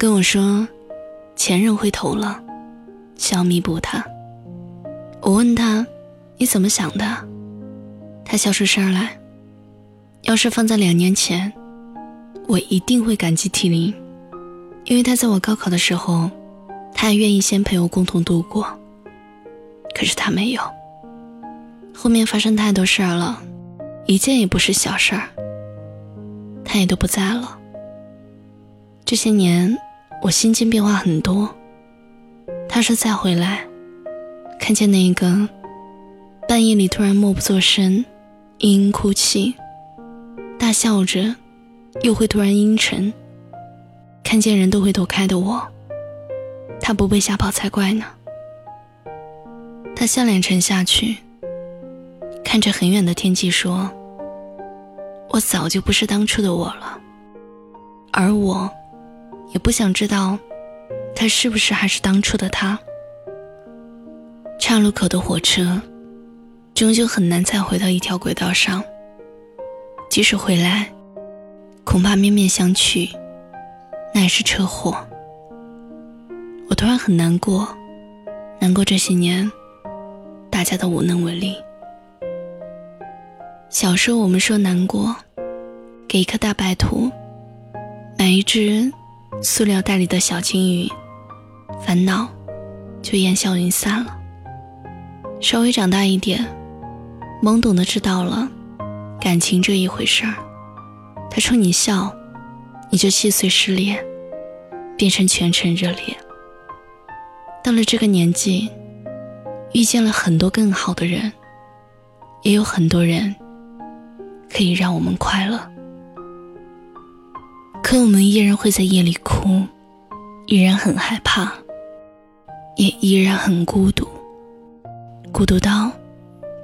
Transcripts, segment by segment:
跟我说，前任回头了，想要弥补他。我问他，你怎么想的？他笑出声来。要是放在两年前，我一定会感激涕零，因为他在我高考的时候，他还愿意先陪我共同度过。可是他没有。后面发生太多事儿了，一件也不是小事儿。他也都不在了。这些年，我心境变化很多。他说再回来，看见那个半夜里突然默不作声、嘤嘤哭泣、大笑着，又会突然阴沉，看见人都会躲开的我，他不被吓跑才怪呢。他笑脸沉下去，看着很远的天际说：“我早就不是当初的我了，而我。”也不想知道，他是不是还是当初的他。岔路口的火车，终究很难再回到一条轨道上。即使回来，恐怕面面相觑，那也是车祸。我突然很难过，难过这些年，大家都无能为力。小时候我们说难过，给一颗大白兔，买一只。塑料袋里的小金鱼，烦恼就烟消云散了。稍微长大一点，懵懂的知道了感情这一回事儿。他冲你笑，你就细碎失恋，变成全程热烈。到了这个年纪，遇见了很多更好的人，也有很多人可以让我们快乐。可我们依然会在夜里哭，依然很害怕，也依然很孤独，孤独到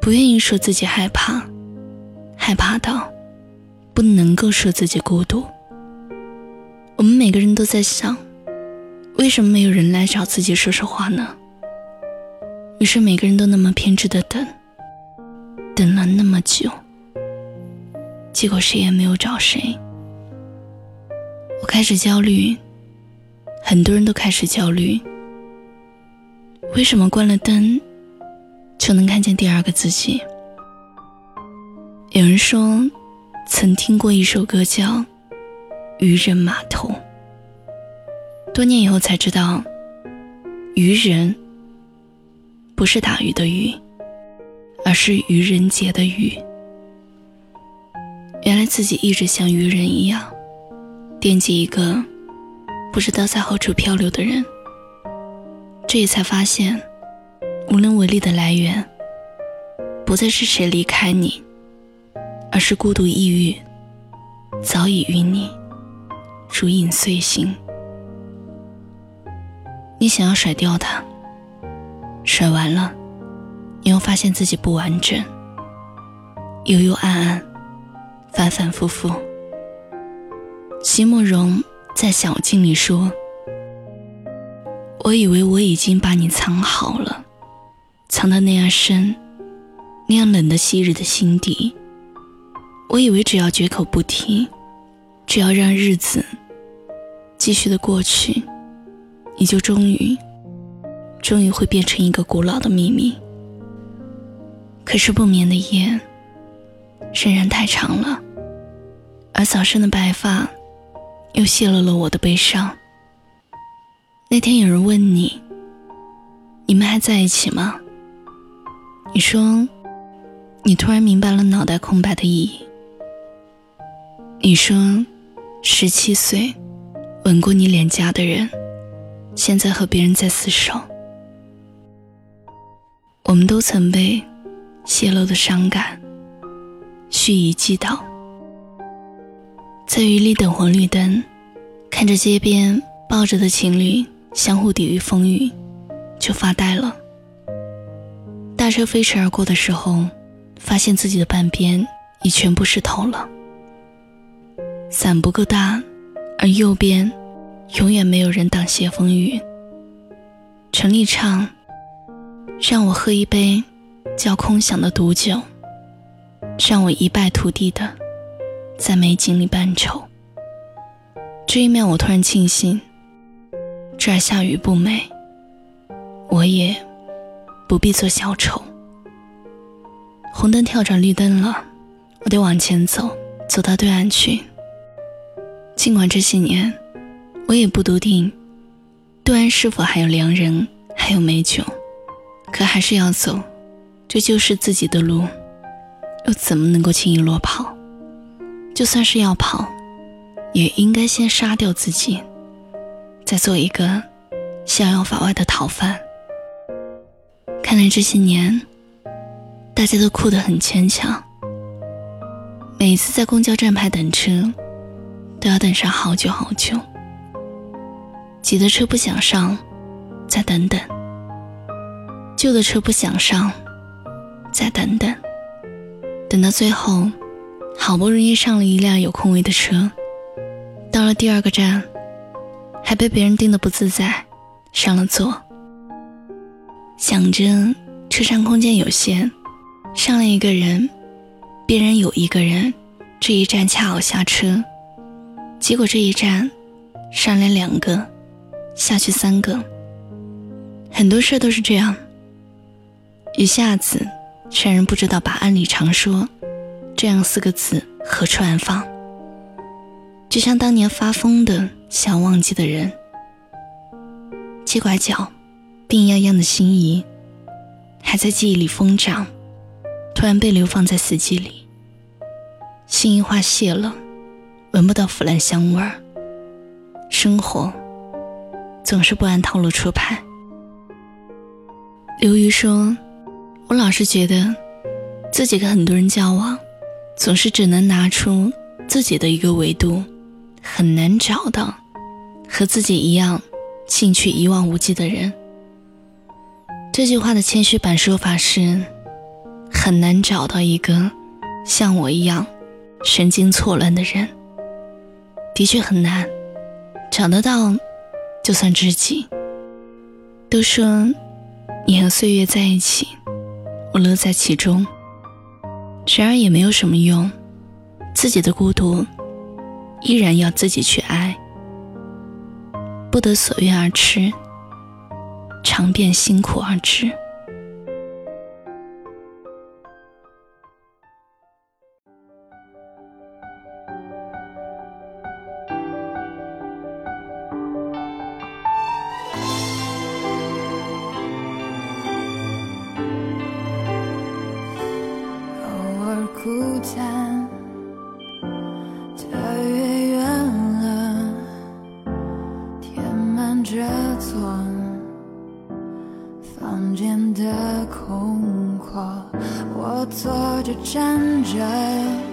不愿意说自己害怕，害怕到不能够说自己孤独。我们每个人都在想，为什么没有人来找自己说说话呢？于是每个人都那么偏执的等，等了那么久，结果谁也没有找谁。我开始焦虑，很多人都开始焦虑。为什么关了灯就能看见第二个自己？有人说，曾听过一首歌叫《渔人码头》。多年以后才知道，渔人不是打鱼的鱼，而是愚人节的愚。原来自己一直像愚人一样。惦记一个不知道在何处漂流的人，这也才发现，无能为力的来源，不再是谁离开你，而是孤独抑郁，早已与你如影随形。你想要甩掉他，甩完了，你又发现自己不完整，幽幽暗暗，反反复复。席慕容在小径里说：“我以为我已经把你藏好了，藏得那样深，那样冷的昔日的心底。我以为只要绝口不提，只要让日子继续的过去，你就终于，终于会变成一个古老的秘密。可是不眠的夜仍然太长了，而早生的白发。”又泄露了我的悲伤。那天有人问你：“你们还在一起吗？”你说：“你突然明白了脑袋空白的意义。”你说：“十七岁吻过你脸颊的人，现在和别人在厮守。”我们都曾被泄露的伤感蓄意击倒。在雨里等红绿灯，看着街边抱着的情侣相互抵御风雨，就发呆了。大车飞驰而过的时候，发现自己的半边已全部湿透了。伞不够大，而右边永远没有人挡斜风雨。陈立唱，让我喝一杯叫空想的毒酒，让我一败涂地的。在美景里扮丑。这一秒，我突然庆幸，这儿下雨不美，我也不必做小丑。红灯跳转绿灯了，我得往前走，走到对岸去。尽管这些年，我也不笃定对岸是否还有良人，还有美酒，可还是要走。这就是自己的路，又怎么能够轻易落跑？就算是要跑，也应该先杀掉自己，再做一个逍遥法外的逃犯。看来这些年，大家都哭得很牵强。每次在公交站牌等车，都要等上好久好久。挤的车不想上，再等等；旧的车不想上。再等等，等到最后，好不容易上了一辆有空位的车，到了第二个站，还被别人盯得不自在，上了座。想着车上空间有限，上了一个人，别人有一个人，这一站恰好下车，结果这一站上来两个，下去三个。很多事都是这样，一下子。全人不知道把“案里常说”这样四个字何处安放，就像当年发疯的想忘记的人，七拐角，病怏怏的心仪，还在记忆里疯长，突然被流放在四季里，心一化谢了，闻不到腐烂香味儿。生活总是不按套路出牌。刘瑜说。我老是觉得，自己跟很多人交往，总是只能拿出自己的一个维度，很难找到和自己一样兴趣一望无际的人。这句话的谦虚版说法是：很难找到一个像我一样神经错乱的人。的确很难找得到，就算知己。都说你和岁月在一起。我乐在其中，然而也没有什么用。自己的孤独，依然要自己去爱。不得所愿而吃，尝遍辛苦而知。坐着站着，